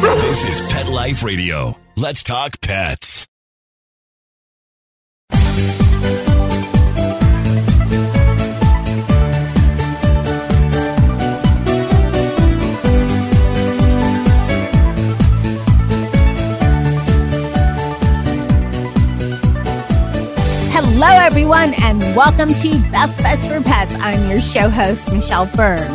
This is Pet Life Radio. Let's talk pets. Hello, everyone, and welcome to Best Bets for Pets. I'm your show host, Michelle Byrne.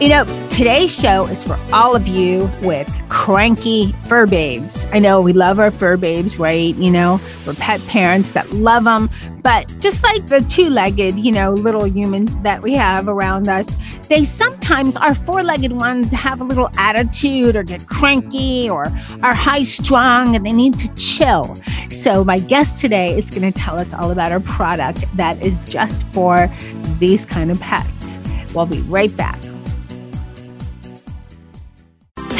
You know, today's show is for all of you with cranky fur babes. I know we love our fur babes, right? You know, we're pet parents that love them. But just like the two legged, you know, little humans that we have around us, they sometimes, our four legged ones, have a little attitude or get cranky or are high strung and they need to chill. So, my guest today is going to tell us all about our product that is just for these kind of pets. We'll be right back.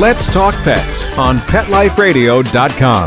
Let's Talk Pets on PetLifeRadio.com.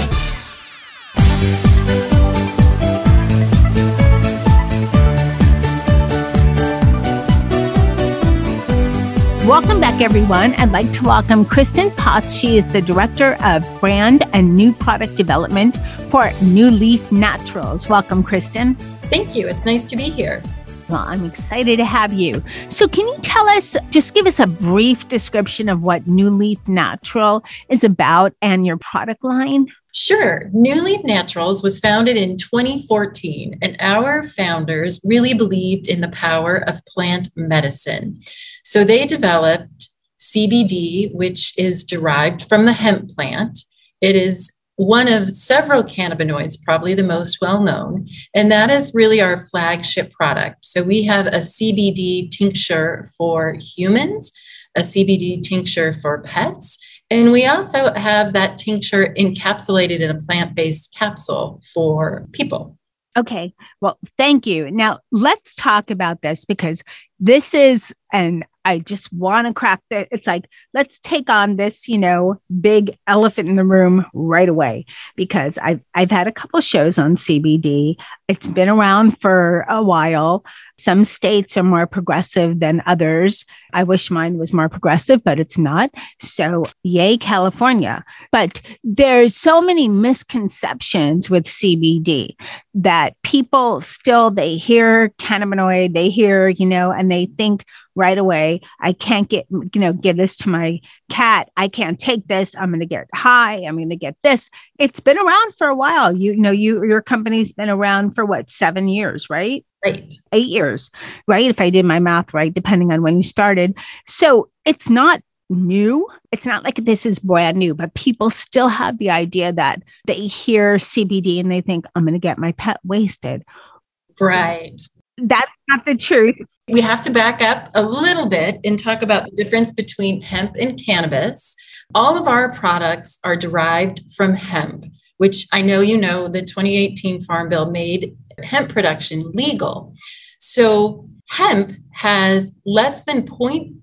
Welcome back, everyone. I'd like to welcome Kristen Potts. She is the Director of Brand and New Product Development for New Leaf Naturals. Welcome, Kristen. Thank you. It's nice to be here. Well, I'm excited to have you. So, can you tell us, just give us a brief description of what New Leaf Natural is about and your product line? Sure. New Leaf Naturals was founded in 2014, and our founders really believed in the power of plant medicine. So they developed CBD, which is derived from the hemp plant. It is one of several cannabinoids, probably the most well known, and that is really our flagship product. So we have a CBD tincture for humans, a CBD tincture for pets, and we also have that tincture encapsulated in a plant based capsule for people. Okay. Well, thank you. Now, let's talk about this because this is an I just want to crack that. It's like, let's take on this, you know, big elephant in the room right away because I've, I've had a couple shows on CBD. It's been around for a while. Some states are more progressive than others. I wish mine was more progressive, but it's not. So, yay, California. But there's so many misconceptions with CBD that people still, they hear cannabinoid, they hear, you know, and they think, right away. I can't get, you know, give this to my cat. I can't take this. I'm going to get high. I'm going to get this. It's been around for a while. You, you know, you, your company's been around for what, seven years, right? Right. Eight years, right? If I did my math right, depending on when you started. So it's not new. It's not like this is brand new, but people still have the idea that they hear CBD and they think, I'm going to get my pet wasted. Right. That's not the truth. We have to back up a little bit and talk about the difference between hemp and cannabis. All of our products are derived from hemp, which I know you know the 2018 Farm Bill made hemp production legal. So, hemp has less than 0.3%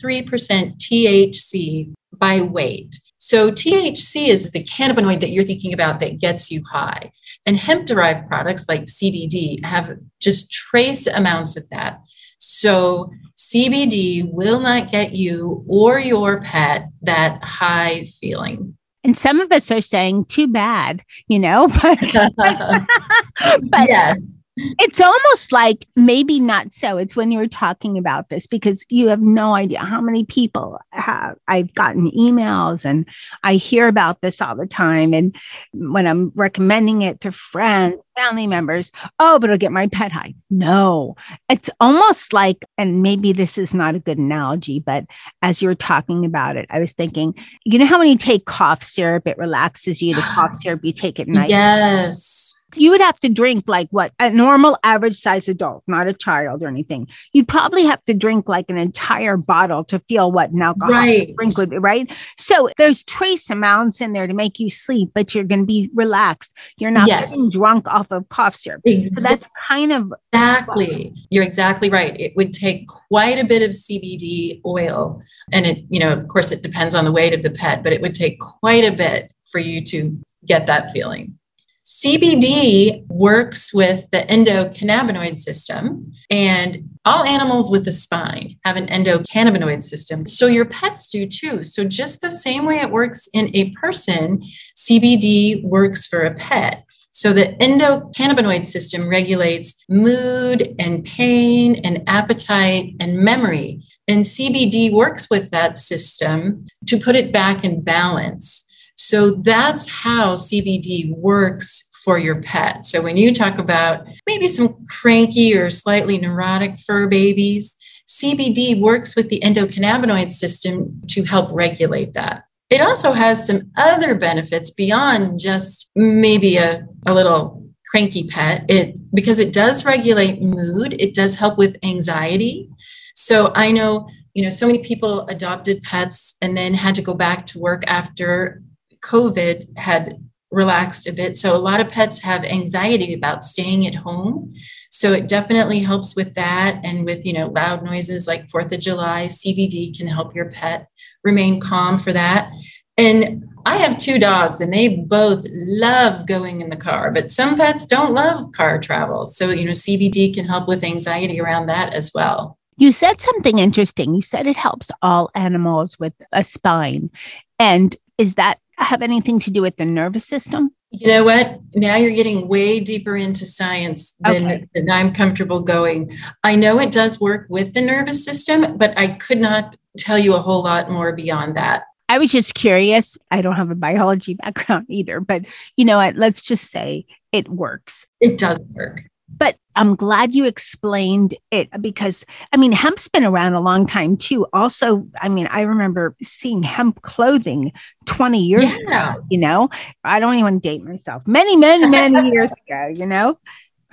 THC by weight. So, THC is the cannabinoid that you're thinking about that gets you high. And hemp derived products like CBD have just trace amounts of that. So CBD will not get you or your pet that high feeling. And some of us are saying, too bad, you know? but, yes. It's almost like maybe not so. It's when you were talking about this because you have no idea how many people have. I've gotten emails and I hear about this all the time. And when I'm recommending it to friends, family members, oh, but it'll get my pet high. No, it's almost like, and maybe this is not a good analogy, but as you were talking about it, I was thinking, you know how when you take cough syrup, it relaxes you, the cough syrup you take at night? Yes you would have to drink like what a normal average size adult, not a child or anything. You'd probably have to drink like an entire bottle to feel what an alcohol right. drink would be, right? So there's trace amounts in there to make you sleep, but you're going to be relaxed. You're not yes. getting drunk off of cough syrup. Exactly. So that's kind of exactly. You're exactly right. It would take quite a bit of CBD oil, and it, you know, of course, it depends on the weight of the pet, but it would take quite a bit for you to get that feeling. CBD works with the endocannabinoid system, and all animals with a spine have an endocannabinoid system. So your pets do too. So, just the same way it works in a person, CBD works for a pet. So, the endocannabinoid system regulates mood and pain and appetite and memory. And CBD works with that system to put it back in balance. So that's how CBD works for your pet. So when you talk about maybe some cranky or slightly neurotic fur babies, CBD works with the endocannabinoid system to help regulate that. It also has some other benefits beyond just maybe a, a little cranky pet. It because it does regulate mood, it does help with anxiety. So I know, you know, so many people adopted pets and then had to go back to work after COVID had relaxed a bit. So a lot of pets have anxiety about staying at home. So it definitely helps with that and with, you know, loud noises like 4th of July, CBD can help your pet remain calm for that. And I have two dogs and they both love going in the car, but some pets don't love car travel. So, you know, CBD can help with anxiety around that as well. You said something interesting. You said it helps all animals with a spine. And is that have anything to do with the nervous system? You know what? Now you're getting way deeper into science than, okay. than I'm comfortable going. I know it does work with the nervous system, but I could not tell you a whole lot more beyond that. I was just curious. I don't have a biology background either, but you know what? Let's just say it works. It does work. But I'm glad you explained it because I mean, hemp's been around a long time too. Also, I mean, I remember seeing hemp clothing 20 years yeah. ago, you know, I don't even date myself many, many, many years ago, you know.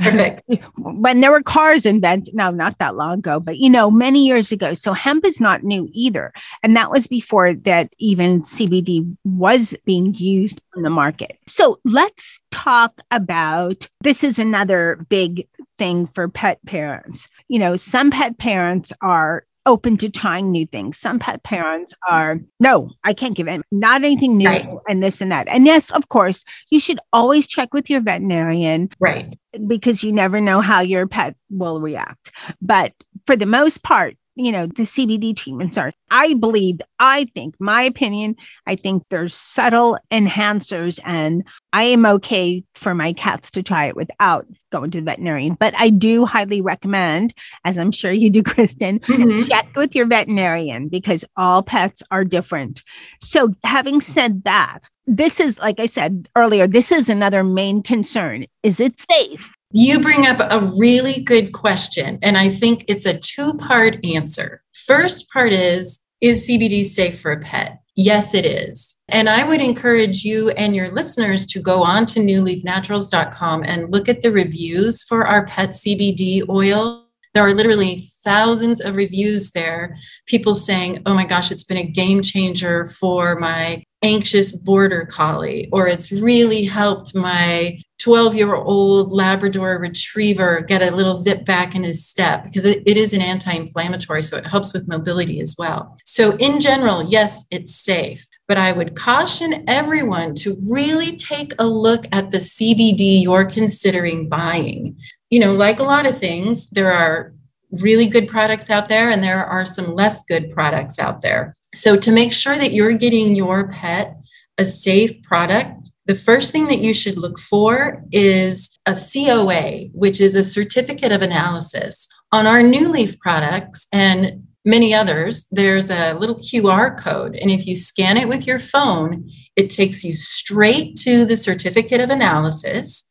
Perfect. when there were cars invented, no, not that long ago, but you know, many years ago. So hemp is not new either. And that was before that even CBD was being used on the market. So let's talk about this is another big thing for pet parents. You know, some pet parents are open to trying new things. Some pet parents mm-hmm. are, no, I can't give it, not anything new right. and this and that. And yes, of course, you should always check with your veterinarian. Right. Because you never know how your pet will react. But for the most part, you know, the CBD treatments are, I believe, I think, my opinion, I think there's subtle enhancers, and I am okay for my cats to try it without going to the veterinarian. But I do highly recommend, as I'm sure you do, Kristen, mm-hmm. get with your veterinarian because all pets are different. So, having said that, this is, like I said earlier, this is another main concern. Is it safe? You bring up a really good question, and I think it's a two part answer. First part is Is CBD safe for a pet? Yes, it is. And I would encourage you and your listeners to go on to newleafnaturals.com and look at the reviews for our pet CBD oil. There are literally thousands of reviews there. People saying, oh my gosh, it's been a game changer for my anxious border collie, or it's really helped my 12 year old Labrador retriever get a little zip back in his step because it, it is an anti inflammatory, so it helps with mobility as well. So, in general, yes, it's safe. But I would caution everyone to really take a look at the CBD you're considering buying. You know, like a lot of things, there are really good products out there and there are some less good products out there. So, to make sure that you're getting your pet a safe product the first thing that you should look for is a COA, which is a certificate of analysis. On our new leaf products and many others, there's a little QR code. And if you scan it with your phone, it takes you straight to the certificate of analysis.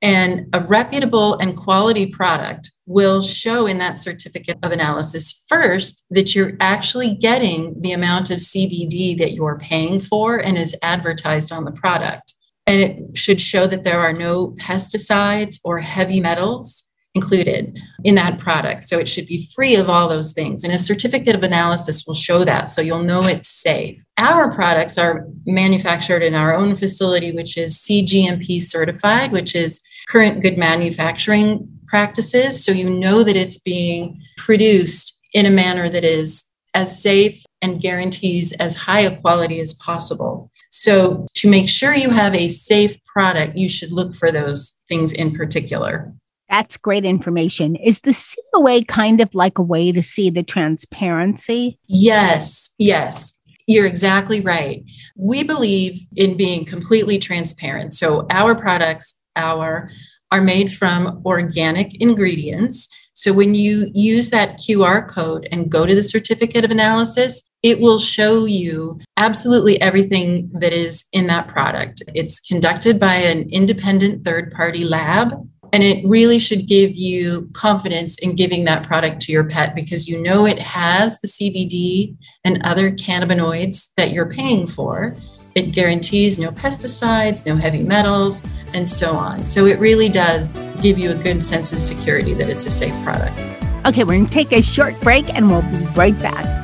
And a reputable and quality product will show in that certificate of analysis first that you're actually getting the amount of CBD that you're paying for and is advertised on the product. And it should show that there are no pesticides or heavy metals included in that product. So it should be free of all those things. And a certificate of analysis will show that. So you'll know it's safe. Our products are manufactured in our own facility, which is CGMP certified, which is current good manufacturing practices. So you know that it's being produced in a manner that is as safe and guarantees as high a quality as possible. So, to make sure you have a safe product, you should look for those things in particular. That's great information. Is the COA kind of like a way to see the transparency? Yes, yes. You're exactly right. We believe in being completely transparent. So our products, our are made from organic ingredients. So when you use that QR code and go to the certificate of analysis, it will show you absolutely everything that is in that product. It's conducted by an independent third party lab and it really should give you confidence in giving that product to your pet because you know it has the CBD and other cannabinoids that you're paying for. It guarantees no pesticides, no heavy metals, and so on. So it really does give you a good sense of security that it's a safe product. Okay, we're going to take a short break and we'll be right back.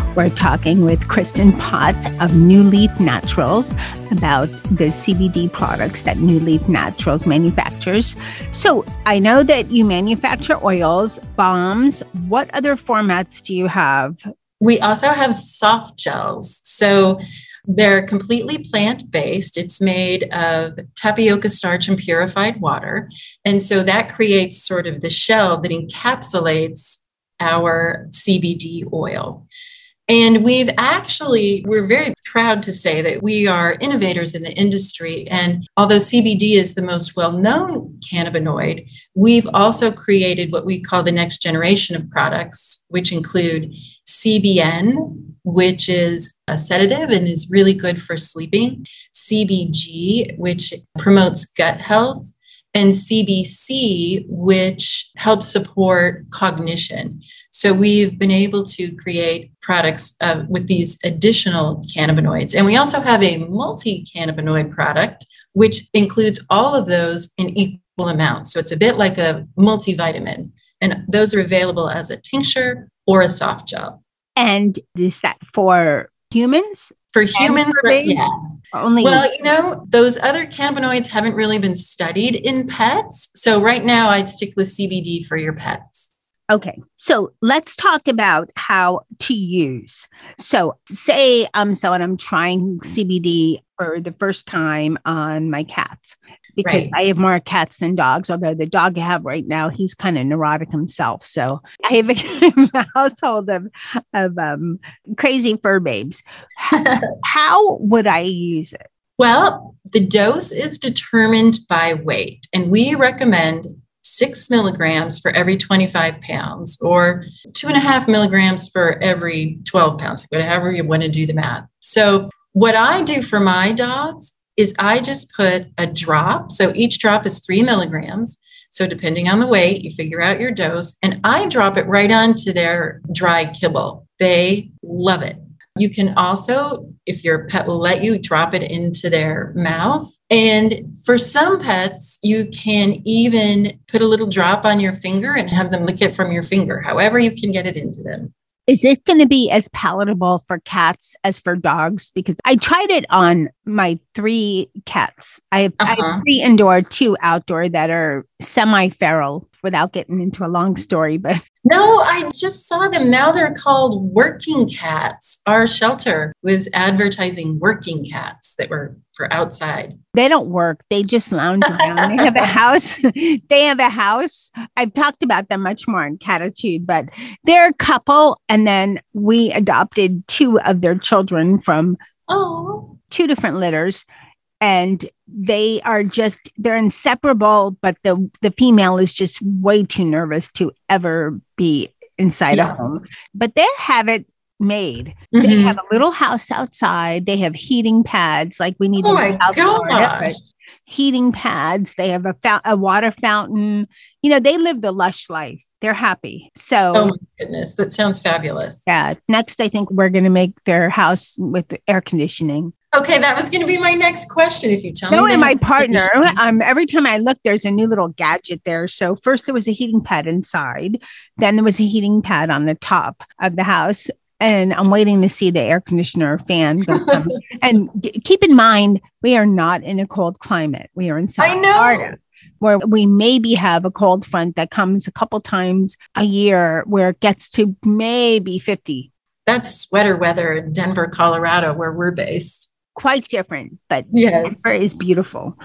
We're talking with Kristen Potts of New Leaf Naturals about the CBD products that New Leaf Naturals manufactures. So I know that you manufacture oils, bombs. What other formats do you have? We also have soft gels. So they're completely plant based. It's made of tapioca starch and purified water. And so that creates sort of the shell that encapsulates our CBD oil. And we've actually, we're very proud to say that we are innovators in the industry. And although CBD is the most well known cannabinoid, we've also created what we call the next generation of products, which include CBN, which is a sedative and is really good for sleeping, CBG, which promotes gut health, and CBC, which helps support cognition. So we've been able to create products uh, with these additional cannabinoids. And we also have a multi cannabinoid product, which includes all of those in equal amounts. So it's a bit like a multivitamin. And those are available as a tincture or a soft gel. And is that for humans? For humans, for yeah. Only Well, you know, those other cannabinoids haven't really been studied in pets. So right now I'd stick with CBD for your pets. Okay, so let's talk about how to use. So, say I'm so and I'm trying CBD for the first time on my cats because Right. I have more cats than dogs. Although the dog I have right now, he's kind of neurotic himself. So I have a household of of um, crazy fur babes. How would I use it? Well, the dose is determined by weight, and we recommend six milligrams for every 25 pounds or two and a half milligrams for every 12 pounds, whatever you want to do the math. So, what I do for my dogs is I just put a drop. So, each drop is three milligrams. So, depending on the weight, you figure out your dose, and I drop it right onto their dry kibble. They love it. You can also, if your pet will let you, drop it into their mouth. And for some pets, you can even put a little drop on your finger and have them lick it from your finger, however, you can get it into them. Is it going to be as palatable for cats as for dogs? Because I tried it on my three cats. I have, uh-huh. I have three indoor, two outdoor that are semi feral without getting into a long story, but no, I just saw them. Now they're called working cats. Our shelter was advertising working cats that were for outside. They don't work. They just lounge around. they have a house. they have a house. I've talked about them much more in Catitude, but they're a couple. And then we adopted two of their children from oh. Two different litters and they are just they're inseparable but the the female is just way too nervous to ever be inside yeah. a home but they have it made mm-hmm. they have a little house outside they have heating pads like we need oh my gosh. heating pads they have a, fa- a water fountain you know they live the lush life they're happy. So, oh my goodness, that sounds fabulous. Yeah. Next, I think we're going to make their house with air conditioning. Okay, that was going to be my next question. If you tell no, me, and my partner, um, every time I look, there's a new little gadget there. So first there was a heating pad inside, then there was a heating pad on the top of the house, and I'm waiting to see the air conditioner fan and g- keep in mind, we are not in a cold climate. We are in South. Florida where we maybe have a cold front that comes a couple times a year where it gets to maybe 50. That's sweater weather in Denver, Colorado, where we're based quite different, but yes. Denver is beautiful.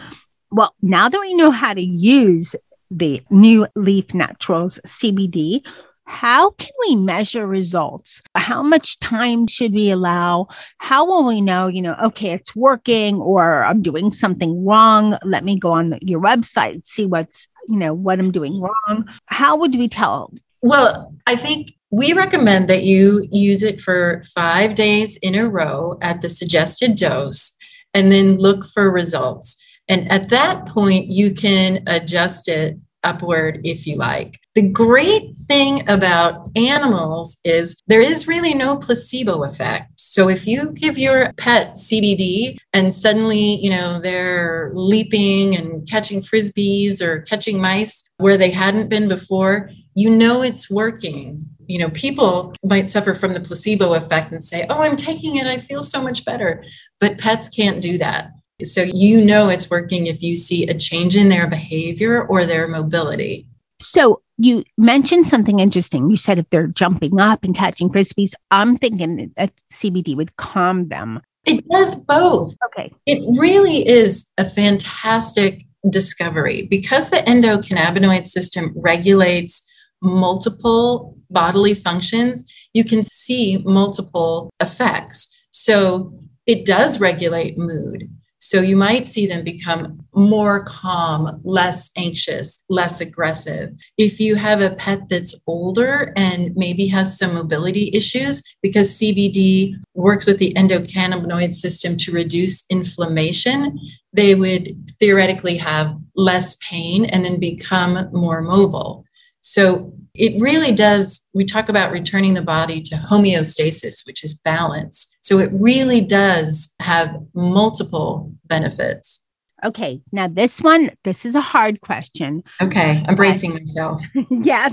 Well, now that we know how to use the new Leaf Naturals CBD, how can we measure results? How much time should we allow? How will we know, you know, okay, it's working or I'm doing something wrong? Let me go on your website, see what's, you know, what I'm doing wrong. How would we tell? Well, I think we recommend that you use it for five days in a row at the suggested dose and then look for results. And at that point, you can adjust it upward if you like. The great thing about animals is there is really no placebo effect. So if you give your pet CBD and suddenly, you know, they're leaping and catching frisbees or catching mice where they hadn't been before, you know it's working you know, people might suffer from the placebo effect and say, oh, I'm taking it, I feel so much better. But pets can't do that. So you know it's working if you see a change in their behavior or their mobility. So you mentioned something interesting. You said if they're jumping up and catching frisbees, I'm thinking that CBD would calm them. It does both. Okay. It really is a fantastic discovery because the endocannabinoid system regulates multiple bodily functions, you can see multiple effects. So it does regulate mood. So you might see them become more calm, less anxious, less aggressive. If you have a pet that's older and maybe has some mobility issues, because CBD works with the endocannabinoid system to reduce inflammation, they would theoretically have less pain and then become more mobile. So it really does, we talk about returning the body to homeostasis, which is balance. So it really does have multiple benefits. Okay, now this one, this is a hard question. Okay, I'm bracing myself. yeah,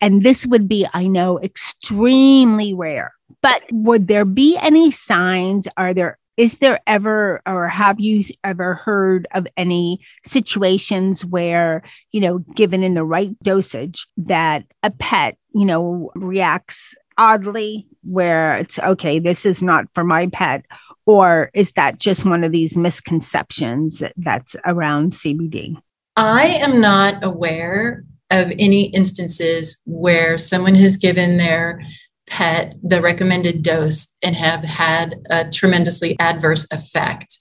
and this would be, I know, extremely rare. But would there be any signs? Are there is there ever or have you ever heard of any situations where you know given in the right dosage that a pet you know reacts oddly where it's okay this is not for my pet or is that just one of these misconceptions that's around cbd i am not aware of any instances where someone has given their pet the recommended dose and have had a tremendously adverse effect.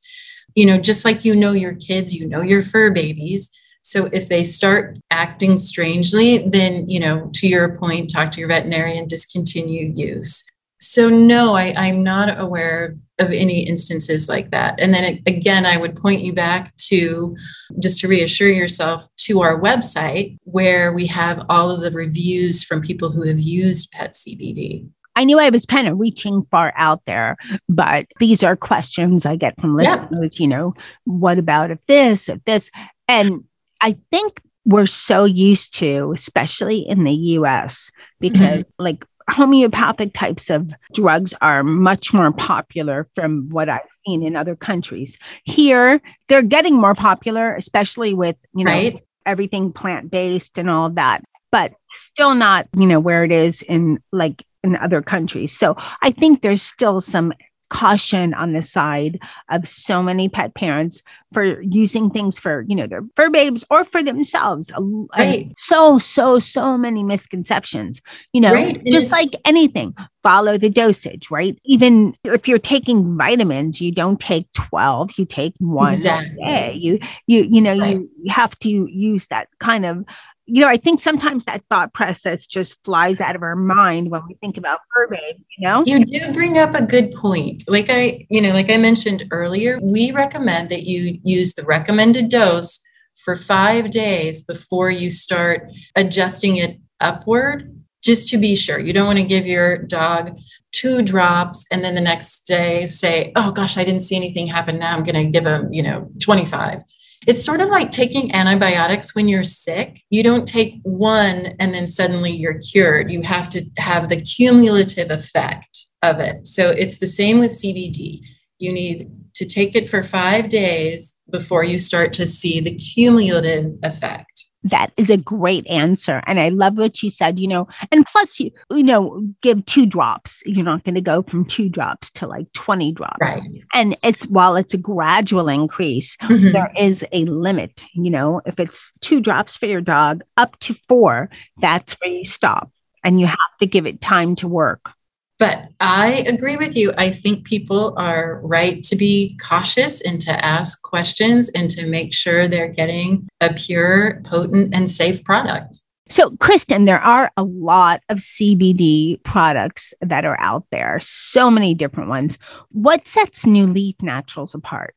You know, just like you know your kids, you know your fur babies. So if they start acting strangely, then, you know, to your point, talk to your veterinarian, discontinue use. So, no, I, am not aware of, of, any instances like that. And then it, again, I would point you back to just to reassure yourself to our website where we have all of the reviews from people who have used PET CBD. I knew I was kind of reaching far out there, but these are questions I get from listeners, yeah. you know, what about if this, if this? And I think we're so used to, especially in the US, because mm-hmm. like homeopathic types of drugs are much more popular from what I've seen in other countries. Here, they're getting more popular, especially with, you know, right. Everything plant based and all of that, but still not, you know, where it is in like in other countries. So I think there's still some caution on the side of so many pet parents for using things for you know their fur babes or for themselves right. so so so many misconceptions you know right. just like anything follow the dosage right even if you're taking vitamins you don't take 12 you take one exactly. day you you you know right. you have to use that kind of you know, I think sometimes that thought process just flies out of our mind when we think about babe, you know? You do bring up a good point. Like I, you know, like I mentioned earlier, we recommend that you use the recommended dose for five days before you start adjusting it upward, just to be sure. You don't want to give your dog two drops and then the next day say, oh gosh, I didn't see anything happen. Now I'm going to give him, you know, 25 it's sort of like taking antibiotics when you're sick. You don't take one and then suddenly you're cured. You have to have the cumulative effect of it. So it's the same with CBD. You need to take it for five days before you start to see the cumulative effect that is a great answer. And i love what you said you know and plus you you know give two drops. You're not going to go from two drops to like 20 drops. Right. and it's while it's a gradual increase mm-hmm. there is a limit you know. If it's two drops for your dog up to four that's where you stop. And you have to give it time to work but I agree with you. I think people are right to be cautious and to ask questions and to make sure they're getting a pure, potent, and safe product. So, Kristen, there are a lot of CBD products that are out there, so many different ones. What sets New Leaf Naturals apart?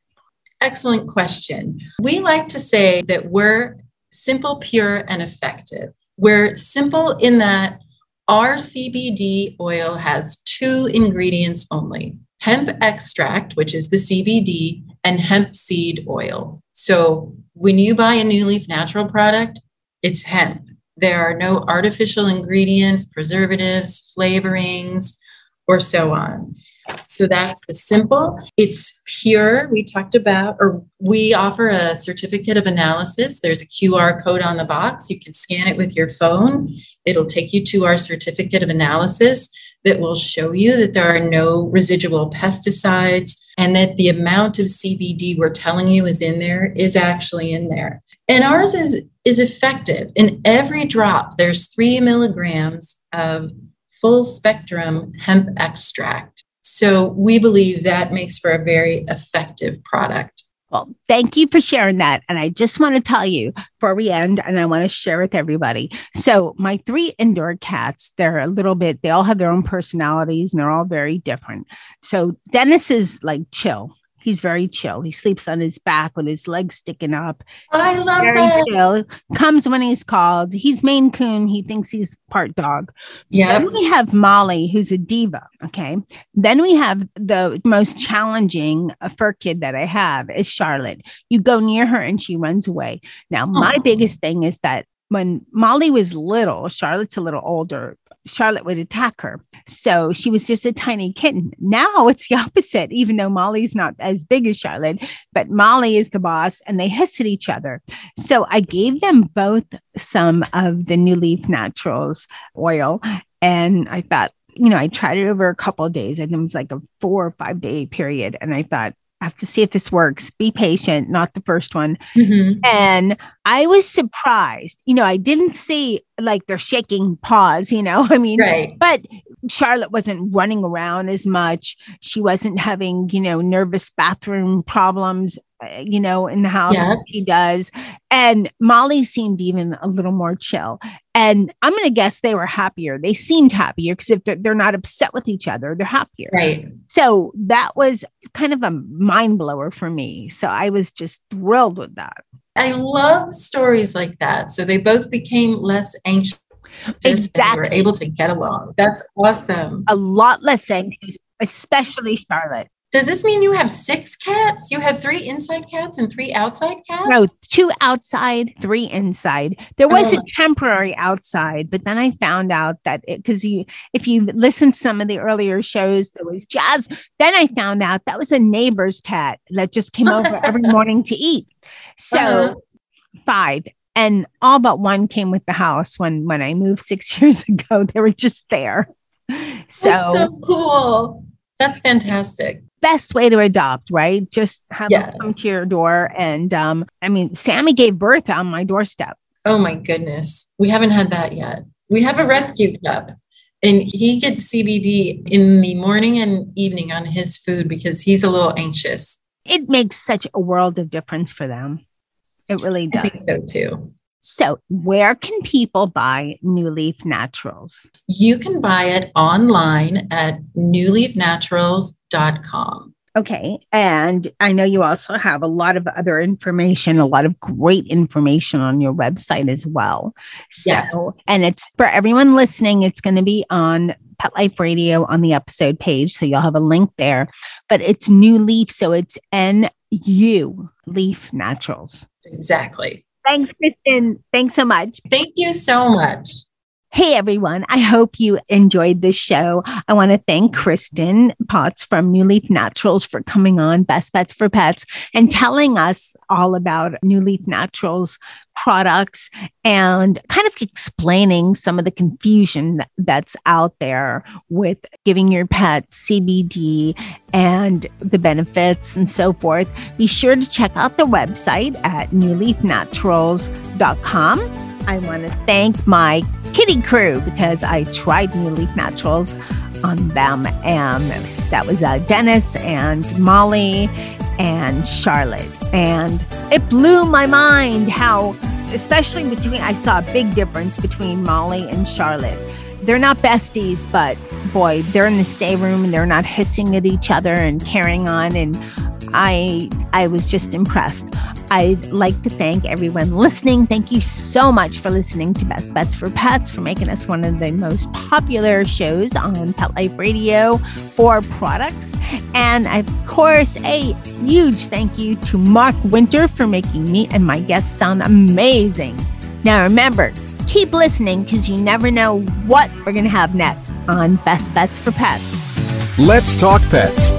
Excellent question. We like to say that we're simple, pure, and effective. We're simple in that our CBD oil has two ingredients only hemp extract, which is the CBD, and hemp seed oil. So when you buy a New Leaf Natural product, it's hemp. There are no artificial ingredients, preservatives, flavorings, or so on. So that's the simple. It's pure. We talked about, or we offer a certificate of analysis. There's a QR code on the box. You can scan it with your phone. It'll take you to our certificate of analysis that will show you that there are no residual pesticides and that the amount of CBD we're telling you is in there is actually in there. And ours is, is effective. In every drop, there's three milligrams of full spectrum hemp extract. So we believe that makes for a very effective product. Well, thank you for sharing that. And I just want to tell you before we end, and I want to share with everybody. So, my three indoor cats, they're a little bit, they all have their own personalities and they're all very different. So, Dennis is like chill. He's very chill. He sleeps on his back with his legs sticking up. Oh, I love very that. Chill. Comes when he's called. He's Maine Coon. He thinks he's part dog. Yeah. Then we have Molly, who's a diva. Okay. Then we have the most challenging uh, fur kid that I have is Charlotte. You go near her and she runs away. Now, my oh. biggest thing is that when Molly was little, Charlotte's a little older, Charlotte would attack her. So she was just a tiny kitten. Now it's the opposite, even though Molly's not as big as Charlotte, but Molly is the boss and they hiss at each other. So I gave them both some of the New Leaf Naturals oil. And I thought, you know, I tried it over a couple days and it was like a four or five day period. And I thought, I have to see if this works. Be patient, not the first one. Mm-hmm. And I was surprised. You know, I didn't see like they're shaking paws, you know, I mean, right. but Charlotte wasn't running around as much. She wasn't having, you know, nervous bathroom problems. Uh, you know, in the house. Yeah. She does. And Molly seemed even a little more chill. And I'm going to guess they were happier. They seemed happier because if they're, they're not upset with each other, they're happier. Right. So that was kind of a mind blower for me. So I was just thrilled with that. I love stories like that. So they both became less anxious and they were able to get along. That's awesome. A lot less anxious, especially Charlotte. Does this mean you have six cats? You have three inside cats and three outside cats? No, two outside, three inside. There was Oh. a temporary outside, but then I found out that because you, if you listen to some of the earlier shows, there was jazz. Then I found out that was a neighbor's cat that just came over every morning to eat. So Uh-huh. five, and all but one came with the house when when I moved six years ago. They were just there. So, That's so cool. That's fantastic. Best way to adopt, right? Just have Yes. them come to your door, and um, I mean, Sammy gave birth on my doorstep. Oh my goodness. We haven't had that yet. We have a rescue pup and he gets CBD in the morning and evening on his food because he's a little anxious. it makes such a world of difference for them. It really does. I think so too. So, where can people buy New Leaf Naturals? You can buy it online at newleafnaturals.com. Okay. And I know you also have a lot of other information, a lot of great information on your website as well. So, Yes. and it's for everyone listening, it's going to be on Pet Life Radio on the episode page. So you'll have a link there, but it's New Leaf. So it's N U Leaf Naturals. Exactly. Thanks, Kristen. Thanks so much. Thank you so much. Hey everyone, I hope you enjoyed this show. I want to thank Kristen Potts from New Leaf Naturals for coming on Best Bets for Pets and telling us all about New Leaf Naturals products and kind of explaining some of the confusion that's out there with giving your pet CBD and the benefits and so forth. Be sure to check out the website at newleafnaturals.com. I want to thank my kitty crew because I tried New Leaf Naturals on them. And that was uh, Dennis and Molly and Charlotte. And it blew my mind how, especially between, I saw a big difference between Molly and Charlotte. They're not besties, but boy, they're in the stay room and they're not hissing at each other and carrying on. And I I was just impressed. I'd like to thank everyone listening. Thank you so much for listening to Best Bets for Pets, for making us one of the most popular shows on Pet Life Radio for products. And of course, a huge thank you to Mark Winter for making me and my guests sound amazing. Now remember, keep listening because you never know what we're going to have next on Best Bets for Pets. Let's Talk Pets